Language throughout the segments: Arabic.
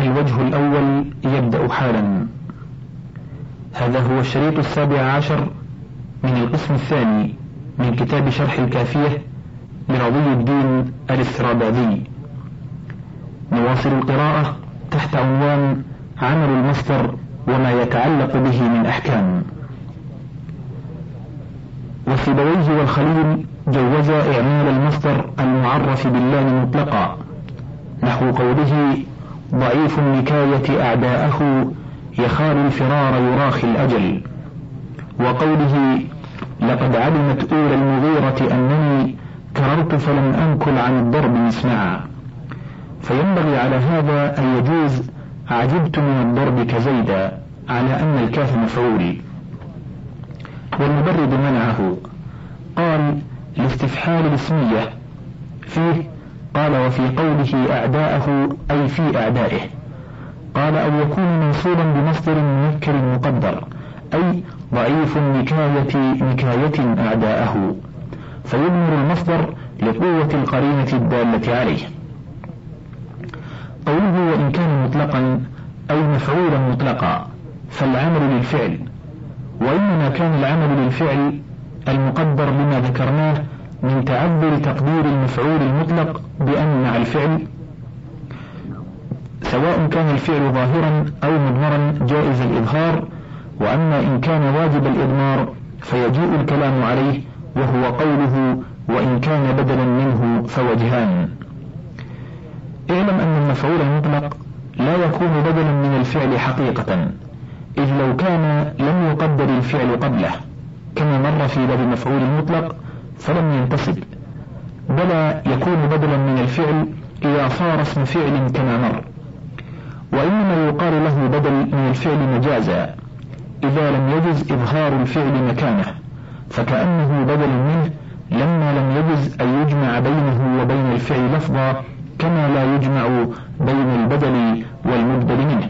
الوجه الأول يبدأ حالا. هذا هو الشريط السابع عشر من القسم الثاني من كتاب شرح الكافية لرضي الدين الاستراباذي نواصل القراءة تحت عنوان عمل المصدر وما يتعلق به من أحكام. وسيبويه والخليل جوزا إعمال المصدر المعرف بالله مطلقا. نحو قوله ضعيف النكاية أعداءه يخال الفرار يراخي الأجل. وقوله لقد علمت أولى المغيرة أنني كررت فلم أنكل عن الضرب مسمعا. فينبغي على هذا أن يجوز عجبت من الضرب كزيدا على أن الكاف مفعول. والمبرد منعه. قال لاستفحال الاسمية. فيه قال وفي قوله أعداءه أي في أعدائه. قال أو يكون منصوبا بمصدر منكر مقدر أي ضعيف النكاية نكاية أعداءه. فيضمر المصدر لقوة القرينة الدالة عليه. قوله وإن كان مطلقا أي مفعولا مطلقا فالعمل للفعل. وإنما كان العمل للفعل المقدر لما ذكرناه من تعذر تقدير المفعول المطلق بأن مع الفعل سواء كان الفعل ظاهرا أو مضمرا جائز الإظهار وأما إن كان واجب الإضمار فيجيء الكلام عليه وهو قوله وإن كان بدلا منه فوجهان. اعلم أن المفعول المطلق لا يكون بدلا من الفعل حقيقة إذ لو كان لم يقدر الفعل قبله كما مر في باب المفعول المطلق فلم ينتسب بل يكون بدلا من الفعل إذا صار اسم فعل كما مر. وإنما يقال له بدل من الفعل مجازا إذا لم يجز إظهار الفعل مكانه فكأنه بدل منه لما لم يجز أن يجمع بينه وبين الفعل لفظا كما لا يجمع بين البدل والمبدل منه.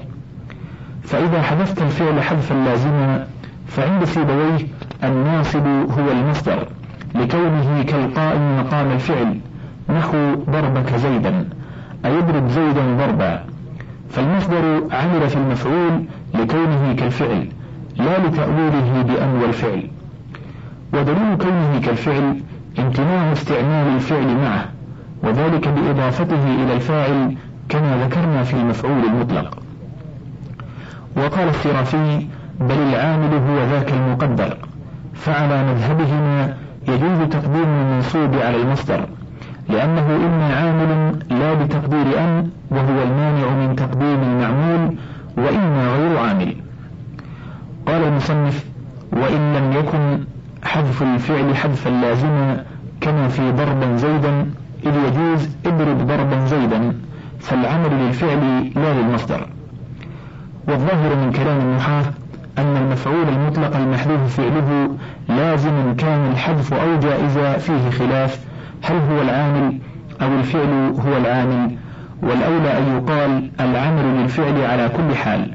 فإذا حذفت الفعل حذفا لازما فعند سيبويه الناصب هو المصدر. لكونه كالقائم مقام الفعل نحو ضربك زيدا أيضرب زيدا ضربا. فالمصدر عمل في المفعول لكونه كالفعل لا لتأويله بأن والفعل ودليل كونه كالفعل امتناع استعمال الفعل معه وذلك بإضافته إلى الفاعل كما ذكرنا في المفعول المطلق. وقال السرافي بل العامل هو ذاك المقدر فعلى مذهبهما يجوز تقديم المنصوب على المصدر لأنه إما عامل لا بتقدير أن وهو المانع من تقديم المعمول وإما غير عامل. قال المصنف وإن لم يكن حذف الفعل حذفا لازما كما في ضربا زيدا إذ يجوز اضرب ضربا زيدا فالعمل للفعل لا للمصدر. والظاهر من كلام النحاة أن المفعول المطلق المحذوف فعله لازم كان الحذف أو جائزا فيه خلاف هل هو العامل أو الفعل هو العامل؟ والأولى أن يقال العمل للفعل على كل حال.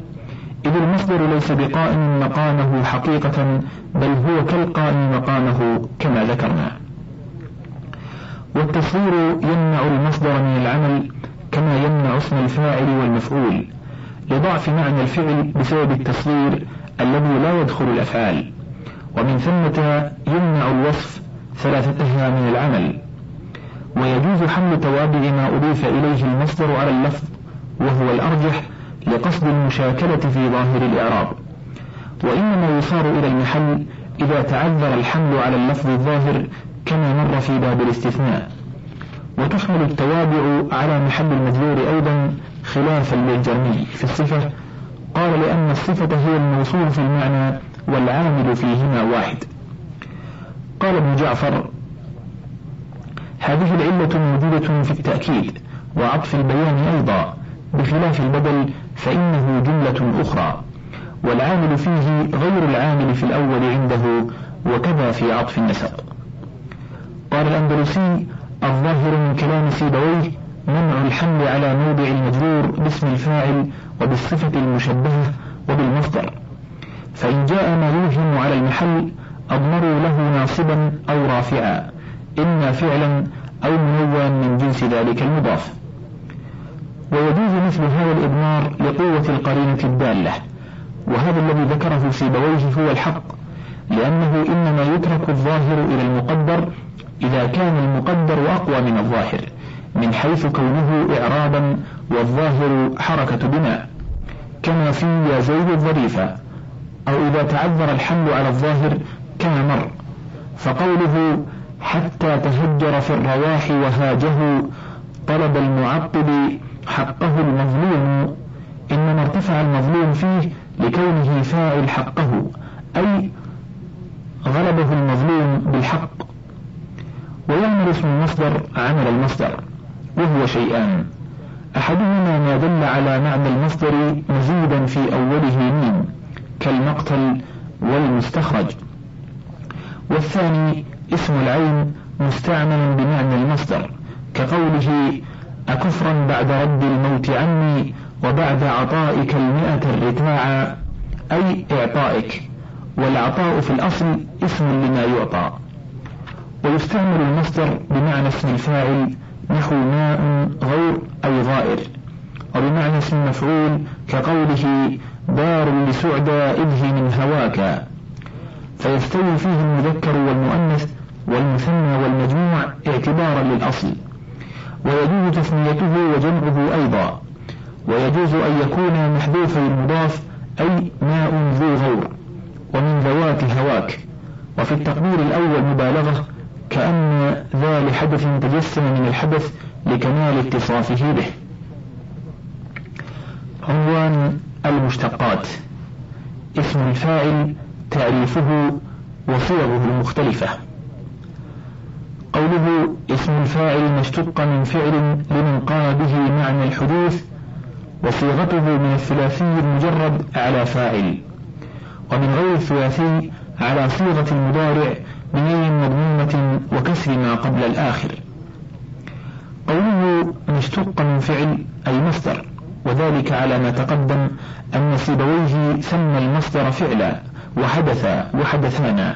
إذ المصدر ليس بقائم مقامه حقيقة بل هو كالقائم مقامه كما ذكرنا. والتصوير يمنع المصدر من العمل كما يمنع اسم الفاعل والمفعول. لضعف معنى الفعل بسبب التصوير الذي لا يدخل الأفعال ومن ثمة يمنع الوصف ثلاثتها من العمل. ويجوز حمل توابع ما أضيف إليه المصدر على اللفظ وهو الأرجح لقصد المشاكلة في ظاهر الإعراب. وإنما يصار إلى المحل إذا تعذر الحمل على اللفظ الظاهر كما مر في باب الاستثناء. وتحمل التوابع على محل المجرور أيضا خلافا للجرمي في الصفة قال لأن الصفة هي الموصول في المعنى والعامل فيهما واحد. قال ابن جعفر هذه العلة موجودة في التأكيد وعطف البيان أيضا بخلاف البدل فإنه جملة أخرى والعامل فيه غير العامل في الأول عنده وكذا في عطف النسق. قال الأندلسي الظاهر من كلام سيبويه منع الحمل على موضع المجرور باسم الفاعل وبالصفة المشبهة وبالمصدر. فإن جاء ما يوهم على المحل أضمروا له ناصبا أو رافعا إما فعلا أو منوعا من جنس ذلك المضاف. ويجوز مثل هذا الإضمار لقوة القرينة الدالة وهذا الذي ذكره سيبويه هو الحق لأنه إنما يترك الظاهر إلى المقدر إذا كان المقدر أقوى من الظاهر. من حيث كونه إعرابا والظاهر حركة بناء كما في يا زيد الظريفة أو إذا تعذر الحمل على الظاهر كما مر. فقوله حتى تهجر في الرواح وهاجه طلب المعطل حقه المظلوم. إنما ارتفع المظلوم فيه لكونه فاعل حقه أي غلبه المظلوم بالحق. ويعمل اسم المصدر عمل المصدر. وهو شيئان أحدهما ما دل على معنى المصدر مزيدا في أوله ميم كالمقتل والمستخرج. والثاني اسم العين مستعمل بمعنى المصدر كقوله أكفرا بعد رد الموت عني وبعد عطائك المئة الرتاع أي إعطائك. والعطاء في الأصل اسم لما يعطى. ويستعمل المصدر بمعنى اسم الفاعل نحو ماء غور أي ضائر وبمعنى اسم مفعول كقوله دار لسعدى إذه من هواك. فيستوي فيه المذكر والمؤنث والمثنى والمجموع اعتبارا للأصل. ويجوز تثنيته وجمعه أيضا. ويجوز أن يكون محذوف المضاف أي ماء ذو غور. ومن ذوات هواك. وفي التقدير الأول مبالغة كأن ذا لحدث تجسم من الحدث لكمال اتصافه به. عنوان المشتقات. اسم الفاعل تعريفه وصيغه المختلفة. قوله اسم الفاعل ما اشتق من فعل لمن قام به معنى الحدوث وصيغته من الثلاثي المجرد على فاعل. ومن غير الثلاثي على صيغة المضارع بنية مضمومة وكسر ما قبل الآخر. قوله مشتق من فعل أي مصدر وذلك على ما تقدم أن سيبويه سمى المصدر فعلا وحدث وحدثانا.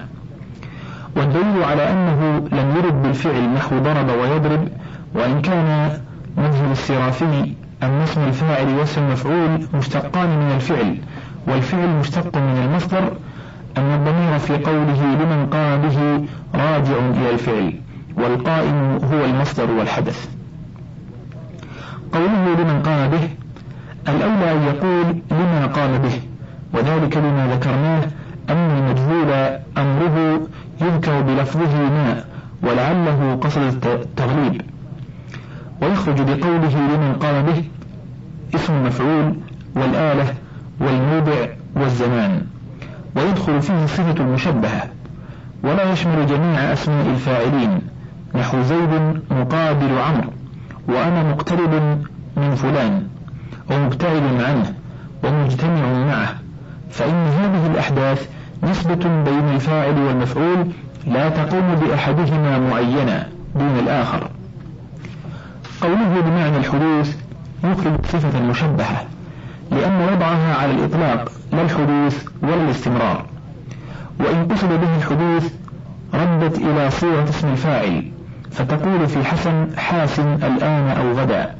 والدليل على أنه لم يرد بالفعل نحو ضرب ويضرب وإن كان مذهب السرافي أن اسم الفاعل واسم المفعول مشتقان من الفعل والفعل مشتق من المصدر أن الضمير في قوله لمن قام به راجع إلى الفعل والقائم هو المصدر والحدث. قوله لمن قام به الأولى أن يقول لما قام به وذلك لما ذكرناه أن المجهول أمره يذكر بلفظه ما ولعله قصد التغليب. ويخرج بقوله لمن قام به اسم مفعول والآلة والموضع والزمان. ويدخل فيه صفة المشبهة ولا يشمل جميع أسماء الفاعلين نحو زيد مقابل عمرو وأنا مقترب من فلان ومبتعد عنه ومجتمع معه فإن هذه الأحداث نسبة بين الفاعل والمفعول لا تقوم بأحدهما معينا دون الآخر. قوله بمعنى الحدوث يخرج صفة المشبهة لأن وضعها على الإطلاق لا الحدوث ولا الاستمرار. وإن قصد به الحدوث ردت إلى صيغة اسم الفاعل فتقول في حسن حاسن الآن أو غدا.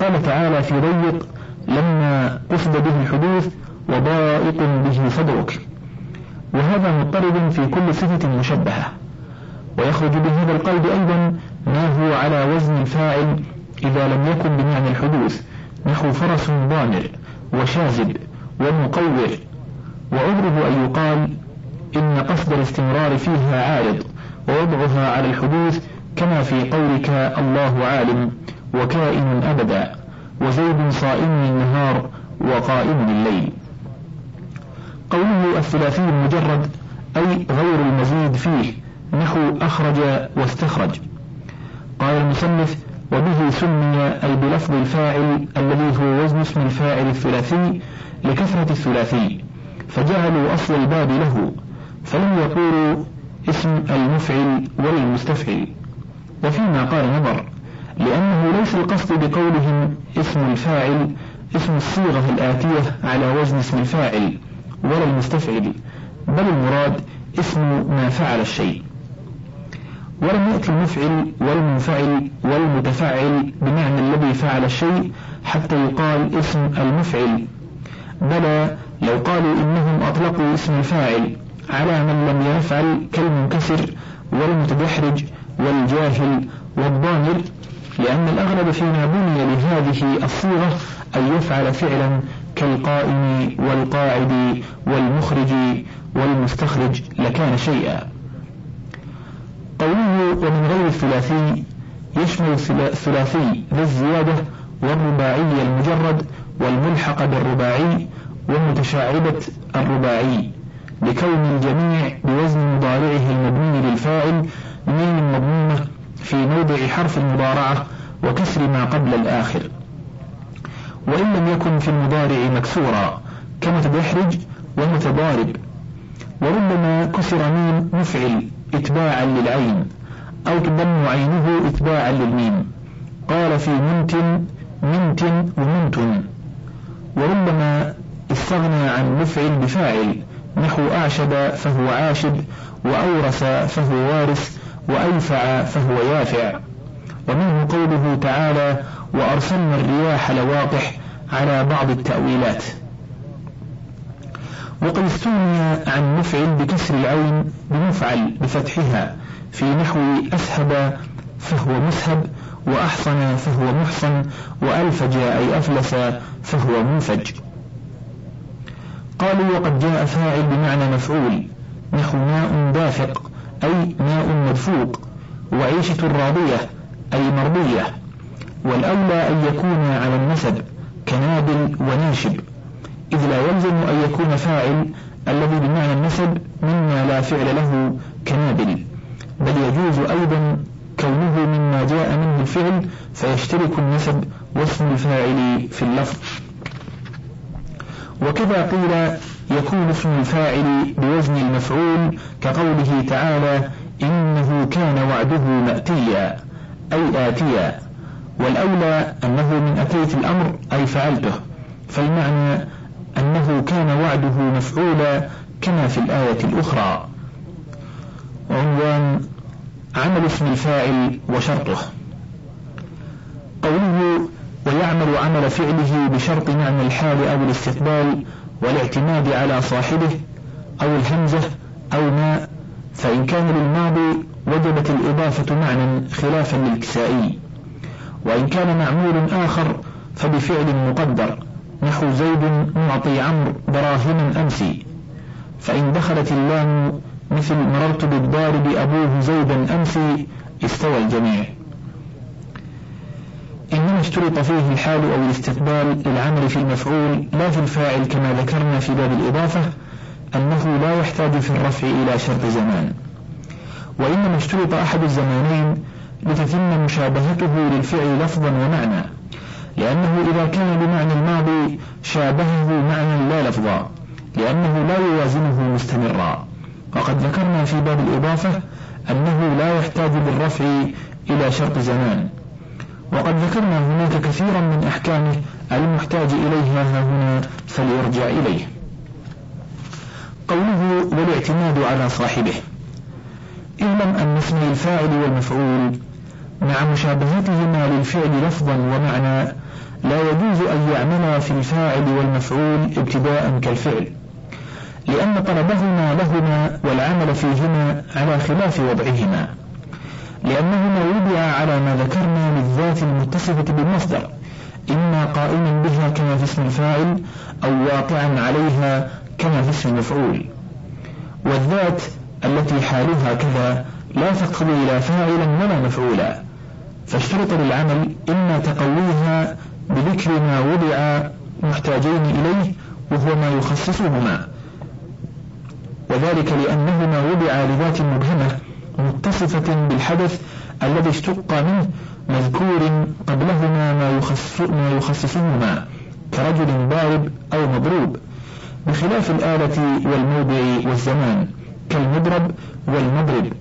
قال تعالى في ضيق لما قصد به الحدوث وضائق به صدرك. وهذا مضطرد في كل صفة مشبهة. ويخرج بهذا القلب أيضا ما هو على وزن الفاعل إذا لم يكن بمعنى الحدوث نحو فرس ضامر. وشاذب ومقور وعذره أن يقال إن قصد الاستمرار فيها عارض ووضعها على الحدوث كما في قولك الله عالم وكائن أبدا وزيد صائم النهار وقائم الليل. قوله الثلاثي المجرد أي غير المزيد فيه نحو أخرج واستخرج. قال المصنف وبه سمي أي بلفظ الفاعل الذي هو وزن اسم الفاعل الثلاثي لكثرة الثلاثي فجعلوا أصل الباب له فلم يقولوا اسم المفعل ولا المستفعل وفيما قال نظر لأنه ليس القصد بقولهم اسم الفاعل اسم الصيغة الآتية على وزن اسم الفاعل ولا المستفعل بل المراد اسم ما فعل الشيء. ولم يأتي المفعل والمنفعل والمتفعل بمعنى الذي فعل الشيء حتى يقال اسم المفعل. بلى لو قالوا إنهم أطلقوا اسم الفاعل على من لم يفعل كالمنكسر والمتدحرج والجاهل والضامر لأن الأغلب فيما بني لهذه الصيغة أن يفعل فعلا كالقائم والقاعد والمخرج والمستخرج لكان شيئا. قوله ومن غير الثلاثي يشمل الثلاثي ذا الزيادة والرباعي المجرد والملحق بالرباعي ومتشعبة الرباعي لكون الجميع بوزن مضارعه المبني للفاعل من مضمومة في موضع حرف المضارعة وكسر ما قبل الآخر. وإن لم يكن في المضارع مكسورا كمتدحرج ومتضارب وربما كسر ميم مفعل إتباعا للعين أو تضم عينه إتباعا للميم. قال في منت منت ومنت. وربما استغنى عن مفعل بفاعل نحو أعشب فهو عاشب وأورث فهو وارث وأيفع فهو يافع. ومنه قوله تعالى وأرسلنا الرياح لواقح على بعض التأويلات. وقد استغني عن مفعل بكسر العين بمفعل بفتحها. في نحو أسهب فهو مسهب وأحصن فهو محصن وألفج أي أفلس فهو منفج. قالوا وقد جاء فاعل بمعنى مفعول نحو ماء دافق أي ماء مدفوق وعيشة راضية أي مرضية. والأولى أن يكون على النسب كنابل وناشب. إذ لا يلزم أن يكون فاعل الذي بمعنى النسب مما لا فعل له كنابل. بل يجوز أيضا كونه مما جاء منه الفعل فيشترك النسب واسم الفاعل في اللفظ. وكذا قيل يكون اسم الفاعل بوزن المفعول كقوله تعالى إنه كان وعده مأتيا أي آتيا. والأولى أنه من أتيت الأمر أي فعلته. فالمعنى أنه كان وعده مفعولا كما في الآية الأخرى. عنوان عمل اسم الفاعل وشرطه. قوله ويعمل عمل فعله بشرط معنى الحال أو الاستقبال والاعتماد على صاحبه أو الهمزة أو ما فإن كان للماضي وجبت الإضافة معنى خلافا للكسائي وإن كان معمول آخر فبفعل مقدر نحو زيد معطي عمرو دراهما أمسي. فإن دخلت اللام مثل مررت بالضارب أبوه زيدا أمسي استوى الجميع. إنما اشترط فيه الحال أو الاستقبال للعمل في المفعول لا في الفاعل كما ذكرنا في باب الإضافة أنه لا يحتاج في الرفع إلى شرط زمان. وإنما اشترط أحد الزمانين لتتم مشابهته للفعل لفظا ومعنى لأنه إذا كان بمعنى الماضي شابهه معنى لا لفظا لأنه لا يوازنه مستمرا. وقد ذكرنا في باب الإضافة أنه لا يحتاج بالرفع إلى شرط زمان. وقد ذكرنا هناك كثيرا من أحكامه المحتاج إليها ها هنا فليرجع إليه. قوله والاعتماد على صاحبه. اعلم أن اسم الفاعل والمفعول مع مشابهتهما للفعل لفظا ومعنى لا يجوز أن يعملا في الفاعل والمفعول ابتداء كالفعل. لأن طلبهما لهما والعمل فيهما على خلاف وضعهما. لأنهما وضع على ما ذكرنا للذات المتصفة بالمصدر إما قائما بها كما في اسم الفاعل أو واقعا عليها كما في اسم المفعول. والذات التي حالها كذا لا تقضي لا فاعلا ولا مفعولا. فاشترط للعمل إما تقويها بذكر ما وضع محتاجين إليه وهو ما يخصصهما. وذلك لأنهما وضع لذات مبهمة متصفة بالحدث الذي اشتق منه مذكور قبلهما ما, يخص ما يخصصهما كرجل ضارب أو مضروب بخلاف الآلة والموضع والزمان كالمضرب والمضرب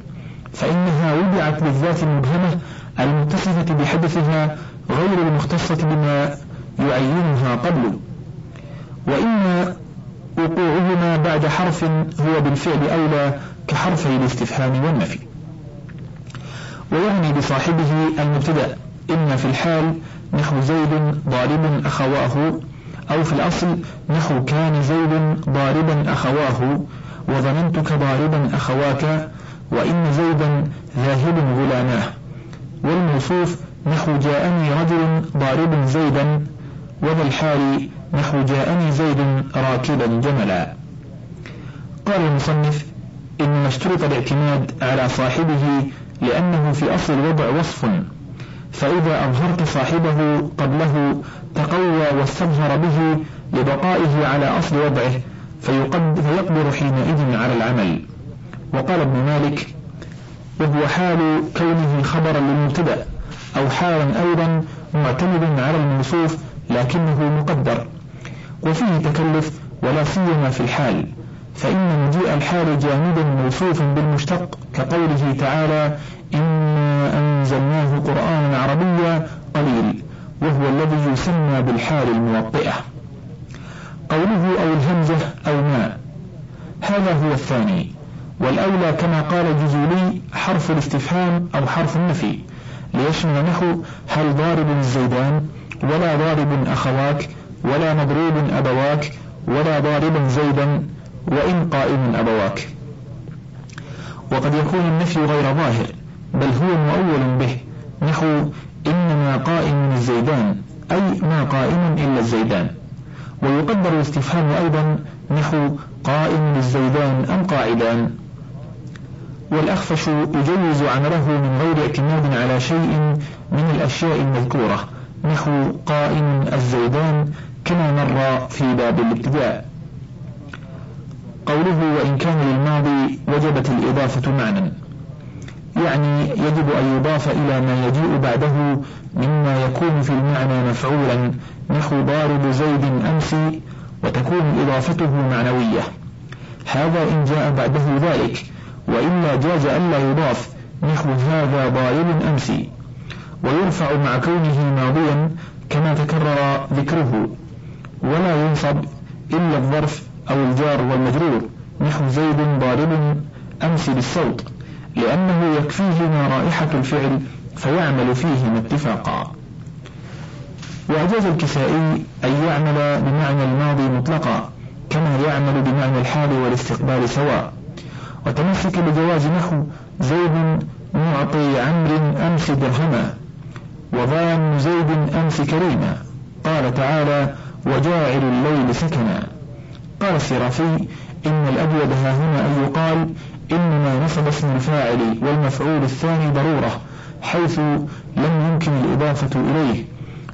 فإنها وضعت بالذات المبهمة المتصفة بحدثها غير المختصة بما يعينها قبل. وإن وقوعهما بعد حرف هو بالفعل أولى كحرفي الاستفهام والنفي. ويعني بصاحبه المبتدأ إما في الحال نحو زيد ضارب أخواه أو في الأصل نحو كان زيد ضاربا أخواه وظننتك ضاربا أخواك وإن زيدا ذاهب غلاماه. والموصوف نحو جاءني رجل ضارب زيدا وذا الحال نحو جاءني زيد راكبا جملا. قال المصنف إنما اشترط الاعتماد على صاحبه لأنه في أصل الوضع وصف فإذا أظهرت صاحبه قبله تقوى واستظهر به لبقائه على أصل وضعه فيقدر حينئذ على العمل. وقال ابن مالك وهو حال كونه خبرا للمبتدأ أو حالا أيضا معتمد على الموصوف لكنه مقدر. وفيه تكلف ولا سيما في الحال فإن مجيء الحال جانبا موصوفا بالمشتق كقوله تعالى إنا أنزلناه قرآنا عربيا قليل وهو الذي يسمى بالحال الموطئة. قوله أو الهمزة أو ما هذا هو الثاني. والأولى كما قال الجزولي حرف الاستفهام أو حرف النفي. ليشمل نحو هل ضارب الزيدان ولا ضارب أخواك ولا مضروب أبواك ولا ضاربا زيدا وإن قائم أبواك. وقد يكون النفي غير ظاهر بل هو مؤول به. نحو إنما قائم الزيدان أي ما قائم إلا الزيدان. ويقدر الاستفهام أيضا نحو قائم للزيدان أم قاعدان. والأخفش يجوز عمله من غير اعتماد على شيء من الأشياء المذكورة نحو قائم الزيدان كما مر في باب الابتداء. قوله وإن كان للماضي وجبت الإضافة معنى. يعني يجب أن يضاف إلى ما يجيء بعده مما يكون في المعنى مفعولا نحو ضارب زيد أمس وتكون إضافته معنوية. هذا إن جاء بعده ذلك وإلا جاز ألا يضاف نحو هذا ضارب أمس ويرفع مع كونه ماضيا كما تكرر ذكره. ولا ينصب إلا الظرف أو الجار والمجرور. نحو زيد ضارب أمس بالصوت لأنه يكفيه ما رائحة الفعل فيعمل فيهما اتفاقا. وأجاز الكسائي أن يعمل بمعنى الماضي مطلقا كما يعمل بمعنى الحال والاستقبال سواء. وتمسك بجواز نحو زيد معطي عمرو أمس درهما وظان زيد أمس كريما. قال تعالى وجاعل الليل سكنا. قال السرافي إن الأبيض ها هنا أن يقال إنما نصب اسم الفاعل والمفعول الثاني ضرورة حيث لم يمكن الإضافة إليه.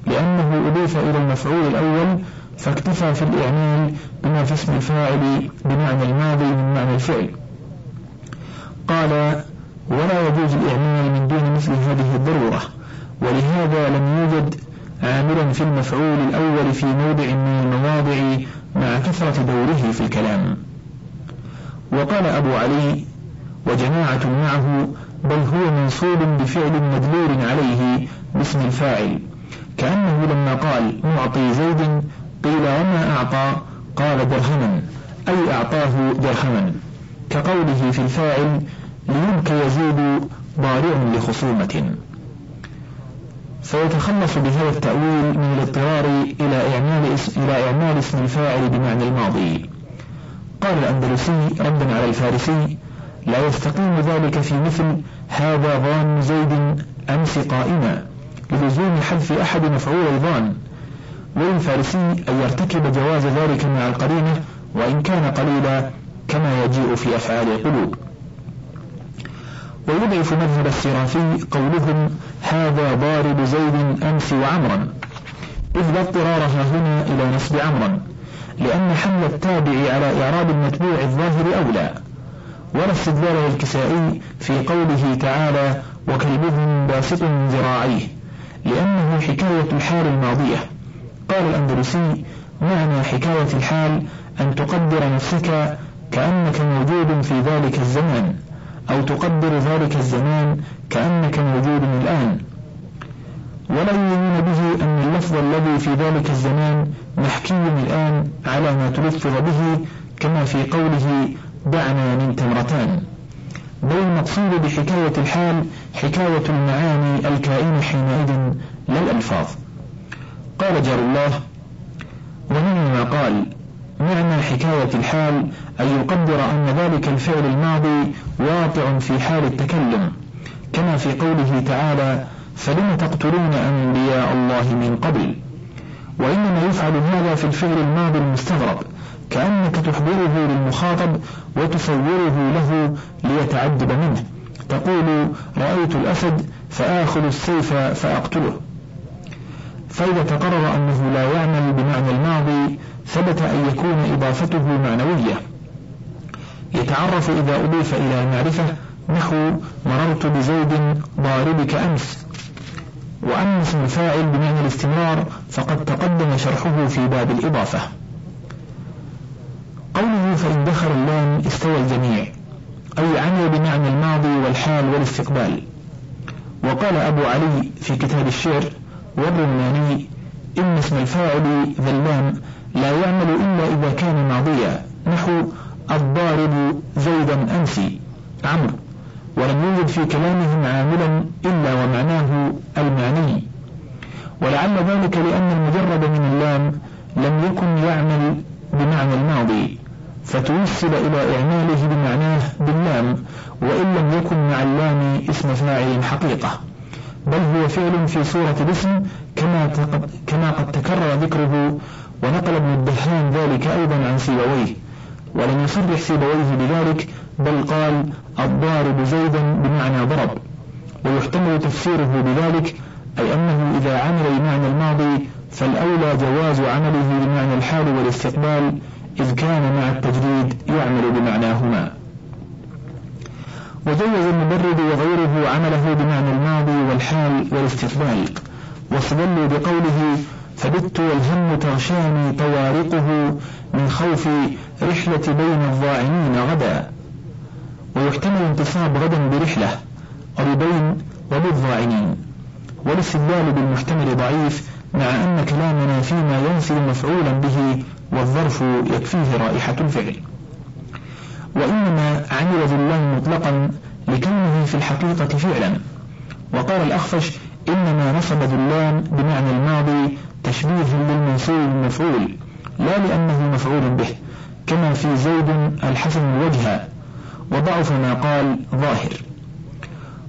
لأنه أضيف إلى المفعول الأول فاكتفى في الإعمال بما في اسم الفاعل بمعنى الماضي من معنى الفعل. قال ولا يجوز الإعمال من دون مثل هذه الضرورة ولهذا لم يوجد عاملا في المفعول الأول في موضع من المواضع مع كثرة دوره في الكلام. وقال أبو علي وجماعة معه بل هو منصوب بفعل مدلول عليه باسم الفاعل كأنه لما قال معطي زيد قيل وما أعطى؟ قال درهما أي أعطاه درهما. كقوله في الفاعل ليبك يزيد ضارع لخصومة. فيتخلص بهذا التأويل من الاضطرار إلى إعمال اسم, إلى إعمال اسم الفاعل بمعنى الماضي. قال الأندلسي ردا على الفارسي لا يستقيم ذلك في مثل هذا ظان زيد أمس قائما للزوم حذف أحد مفعول ظان وللفارسي أن يرتكب جواز ذلك مع القرينة وإن كان قليلا كما يجيء في أفعال القلوب. ويضعف مذهب السرافي قولهم هذا ضارب زيد أمس وعمرا. إذ لا اضطرارها هنا إلى نصب عمرا لأن حمل التابع على إعراب المتبوع الظاهر أولى. ولا استدلال للكسائي في قوله تعالى وكلبهم باسط ذراعيه لأنه حكاية الحال الماضية. قال الأندلسي معنى حكاية الحال أن تقدر نفسك كأنك موجود في ذلك الزمان. أو تقدر ذلك الزمان كأنك موجود الآن. ولا يؤمن به أن اللفظ الذي في ذلك الزمان محكي الآن على ما تلفظ به كما في قوله دعنا من تمرتان بل المقصود بحكاية الحال حكاية المعاني الكائنة حينئذ لا الألفاظ قال جار الله ومنما قال معنى حكاية الحال أن يقدر أن ذلك الفعل الماضي واقع في حال التكلم. كما في قوله تعالى فلم تقتلون أنبياء الله من قبل؟ وإنما يفعل هذا في الفعل الماضي المستغرب كأنك تحضره للمخاطب وتصوره له ليتعجب منه. تقول رأيت الأسد فآخذ السيف فأقتله. فإذا تقرر أنه لا يعمل بمعنى الماضي ثبت أن يكون إضافته معنوية. يتعرف إذا أضيف إلى المعرفة نحو مررت بزيد ضاربك أمس وأما اسم الفاعل بمعنى الاستمرار فقد تقدم شرحه في باب الإضافة. قوله فإن دخل اللام استوى الجميع أي عمل بمعنى الماضي والحال والاستقبال. وقال أبو علي في كتاب الشعر والرماني إن اسم الفاعل ذا اللام لا يعمل إلا إذا كان ماضيا نحو الضارب زيدا أمسي عمرو. ولم يوجد في كلامهم عاملا إلا ومعناه المعني. ولعل ذلك لأن المجرد من اللام لم يكن يعمل بمعنى الماضي فتوصل إلى إعماله بمعناه باللام وإن لم يكن مع اللام اسم فاعل حقيقة. بل هو فعل في صورة الاسم كما كما قد تكرر ذكره ونقل ابن الدهان ذلك أيضا عن سيبويه ولم يصرح سيبويه بذلك بل قال الضارب زيدا بمعنى ضرب ويحتمل تفسيره بذلك أي أنه إذا عمل بمعنى الماضي فالأولى جواز عمله بمعنى الحال والاستقبال إذ كان مع التجديد يعمل بمعناهما. وجوز المبرد وغيره عمله بمعنى الماضي والحال والاستقبال. واستدلوا بقوله فبت والهم تغشاني طوارقه من خوف رحلة بين الضاعنين غدا ويحتمل انتصاب غدا برحلة وببين وبالضاعنين. والاستدلال بالمحتمل ضعيف مع أن كلامنا فيما ينفي مفعولا به والظرف يكفيه رائحة الفعل. وإنما عمل اللام مطلقا لكونه في الحقيقة فعلا. وقال الأخفش إنما نصب اللام بمعنى الماضي تشبيها للمنصوب المفعول لا لأنه مفعول به كما في زيد الحسن الوجه وضعف ما قال ظاهر.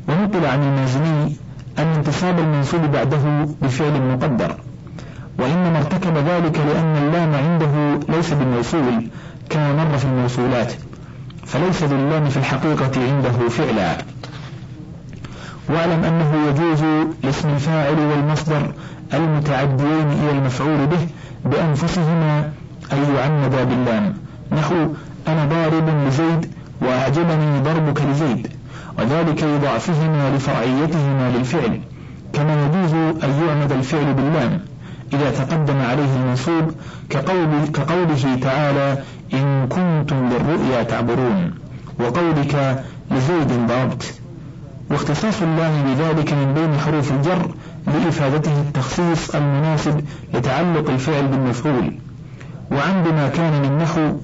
ونقل عن المازني أن انتصاب المنصوب بعده بفعل مقدر وإنما ارتكب ذلك لأن اللام عنده ليس بالموصول كما مر في الموصولات. فليس اللام في الحقيقة عنده فعلا. واعلم أنه يجوز لاسم الفاعل والمصدر المتعديين إلى المفعول به بأنفسهما أن يعندا باللام. نحو أنا ضارب لزيد وأعجبني ضربك لزيد وذلك لضعفهما لفرعيتهما للفعل كما يجوز أن يعمد الفعل باللام إذا تقدم عليه المنصوب كقول كقوله تعالى إن كنتم للرؤيا تعبرون وقولك لزيد ضربت. واختصاص الله بذلك من بين حروف الجر لإفادته التخصيص المناسب لتعلق الفعل بالمفعول. وعندما كان من نحو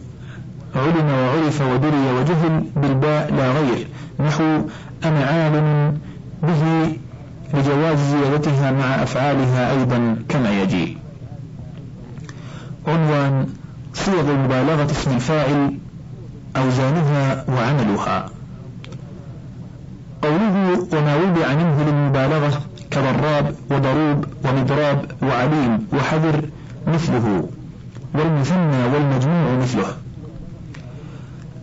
علم وعرف ودري وجهل بالباء لا غير. نحو أنا عالم به لجواز زيادتها مع أفعالها أيضا كما يجي. عنوان صيغ المبالغة اسم الفاعل أوزانها وعملها. قوله وما وضع منه للمبالغة كضراب وضروب ومضراب وعليم وحذر مثله والمثنى والمجموع مثله.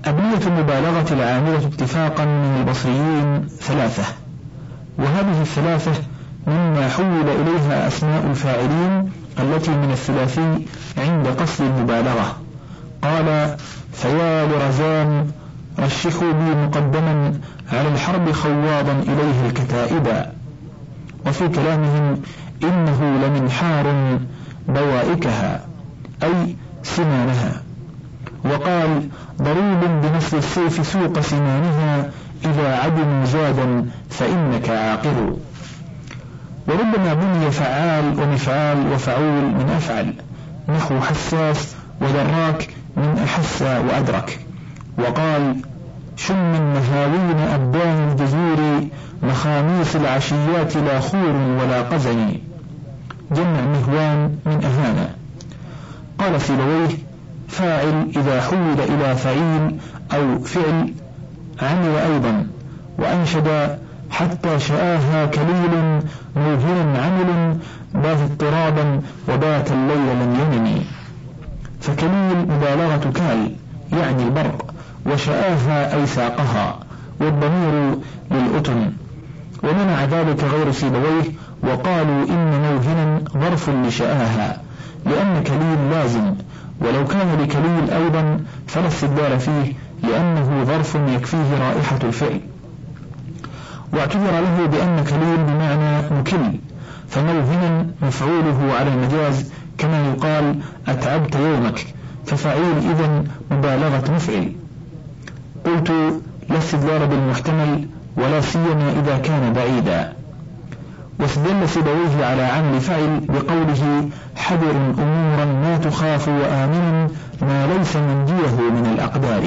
أبنية المبالغة العاملة اتفاقا من البصريين ثلاثة وهذه الثلاثة مما حول إليها أسماء الفاعلين التي من الثلاثي عند قصد المبالغة. قال فيا لرزان رشحوا بي مقدما على الحرب خواضا إليه الكتائب. وفي كلامهم إنه لمنحار بوائكها أي سنانها. وقال ضروب بنصر السيف سوق سنانها إذا عدموا زادا فإنك عاقر وربما بني فعال ومفعال وفعول من أفعل. نحو حساس ودراك من أحس وأدرك. وقال شم المهاوين أبان الجزور مخاميس العشيات لا خور ولا قزن. جمع مهوان من أهانة. قال سيبويه فاعل إذا حول إلى فعيل أو فعل عمل أيضا. وأنشد حتى شآها كليل موهر عمل بات اضطرابا وبات الليل لم ينم. فكليل مبالغة كال يعني البرق وشآها أي ساقها والضمير للأتن. ومنع ذلك غير سيبويه وقالوا إن موهنا ظرف لشآها لأن كليل لازم. ولو كان لكليل أيضا فلا استدلال فيه لأنه ظرف يكفيه رائحة الفعل. واعتذر له بأن كليل بمعنى مكل فموهنا مفعوله على المجاز كما يقال أتعبت يومك ففعيل إذا مبالغة مفعل قلت لا استدلال بالمحتمل ولا سيما إذا كان بعيدا. واستدل سيبويه على عمل فعل بقوله حذر أمورا ما تخاف وآمن ما ليس منجيه من الأقدار.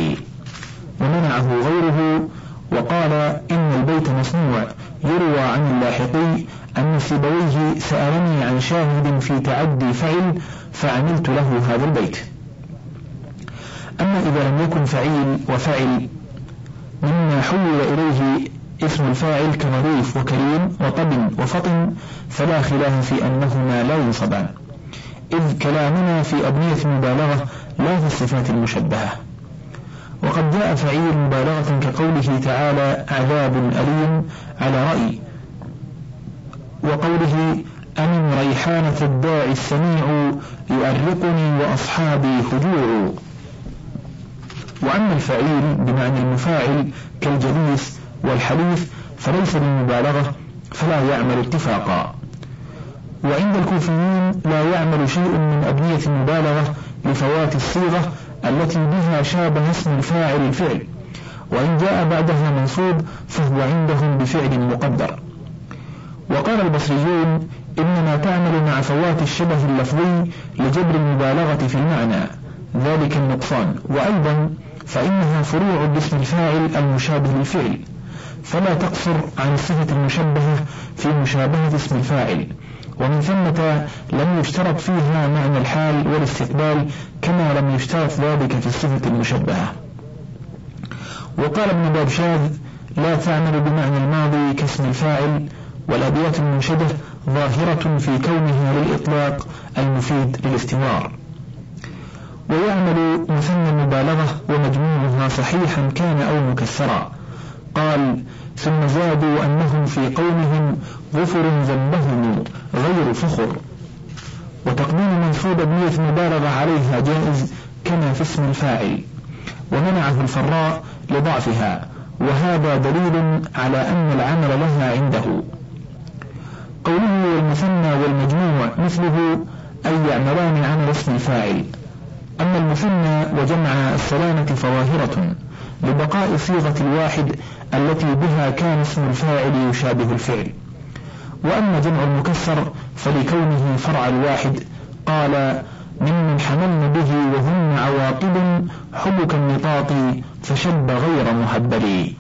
ومنعه غيره وقال إن البيت مصنوع يروى عن اللاحقي أن سيبويه سألني عن شاهد في تعدي فعل فعملت له هذا البيت. أما إذا لم يكن فعيل وفعل مما حول إليه اسم الفاعل كنظيف وكريم وطب وفطن فلا خلاف في أنهما لا ينصبان. إذ كلامنا في أبنية المبالغة لا في الصفات المشبهة. وقد جاء فعيل مبالغة كقوله تعالى عذاب أليم على رأي وقوله أمن ريحانة الداعي السميع يؤرقني وأصحابي هجوع وأما الفعيل بمعنى المفاعل كالجليس والحليف فليس بالمبالغة فلا يعمل اتفاقا. وعند الكوفيين لا يعمل شيء من أبنية المبالغة لفوات الصيغة التي بها شابه اسم الفاعل الفعل وإن جاء بعدها منصوب فهو عندهم بفعل مقدر. وقال البصريون إنما تعمل مع فوات الشبه اللفظي لجبر المبالغة في المعنى ذلك النقصان. وأيضا فإنها فروع باسم الفاعل المشابه للفعل فلا تقصر عن الصفة المشبهة في مشابهة اسم الفاعل. ومن ثمة لم يشترط فيها معنى الحال والاستقبال كما لم يشترط ذلك في الصفة المشبهة. وقال ابن بابشاذ لا تعمل بمعنى الماضي كاسم الفاعل والأبيات المنشدة ظاهرة في كونها للإطلاق المفيد للاستمرار. ويعمل مثنى المبالغة ومجموعها صحيحا كان أو مكسرا. قال ثم زادوا أنهم في قومهم غفر ذنبهم غير فخر. وتقديم منصوب بنية مبالغة عليها جائز كما في اسم الفاعل. ومنعه الفراء لضعفها وهذا دليل على أن العمل لها عنده. قوله والمثنى والمجموع مثله أي يعملان عمل اسم الفاعل. أما المثنى وجمع السلامة فظاهرة لبقاء صيغة الواحد التي بها كان اسم الفاعل يشابه الفعل. وأما جمع المكسر فلكونه فرع الواحد قال ممن حملن به وهن عواقب حبك النطاق فشب غير مهبل.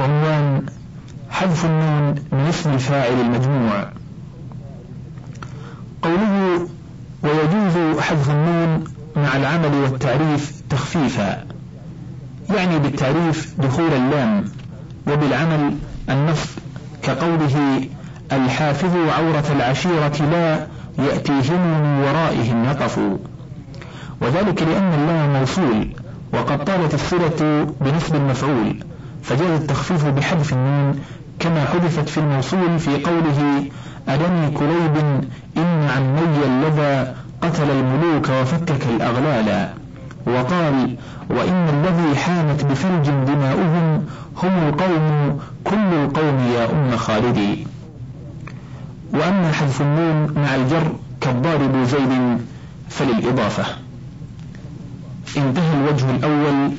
عنوان حذف النون من اسم الفاعل المجموع. قوله ويجوز حذف النون مع العمل والتعريف تخفيفا. يعني بالتعريف دخول اللام وبالعمل النصب كقوله الحافظ عورة العشيرة لا يأتيهم من ورائهم يقفوا وذلك لأن اللام موصول وقد طالت الصلة بنصب المفعول فجاز التخفيف بحذف النون كما حذفت في الموصول في قوله ألم كليب إن عمي اللذا قتل الملوك وفكك الأغلال وقال وإن الذي حانت بفلج دماؤهم هم القوم كل القوم يا أم خالدي وأما حذف النون مع الجر كالضارب زيد فللإضافة. انتهى الوجه الأول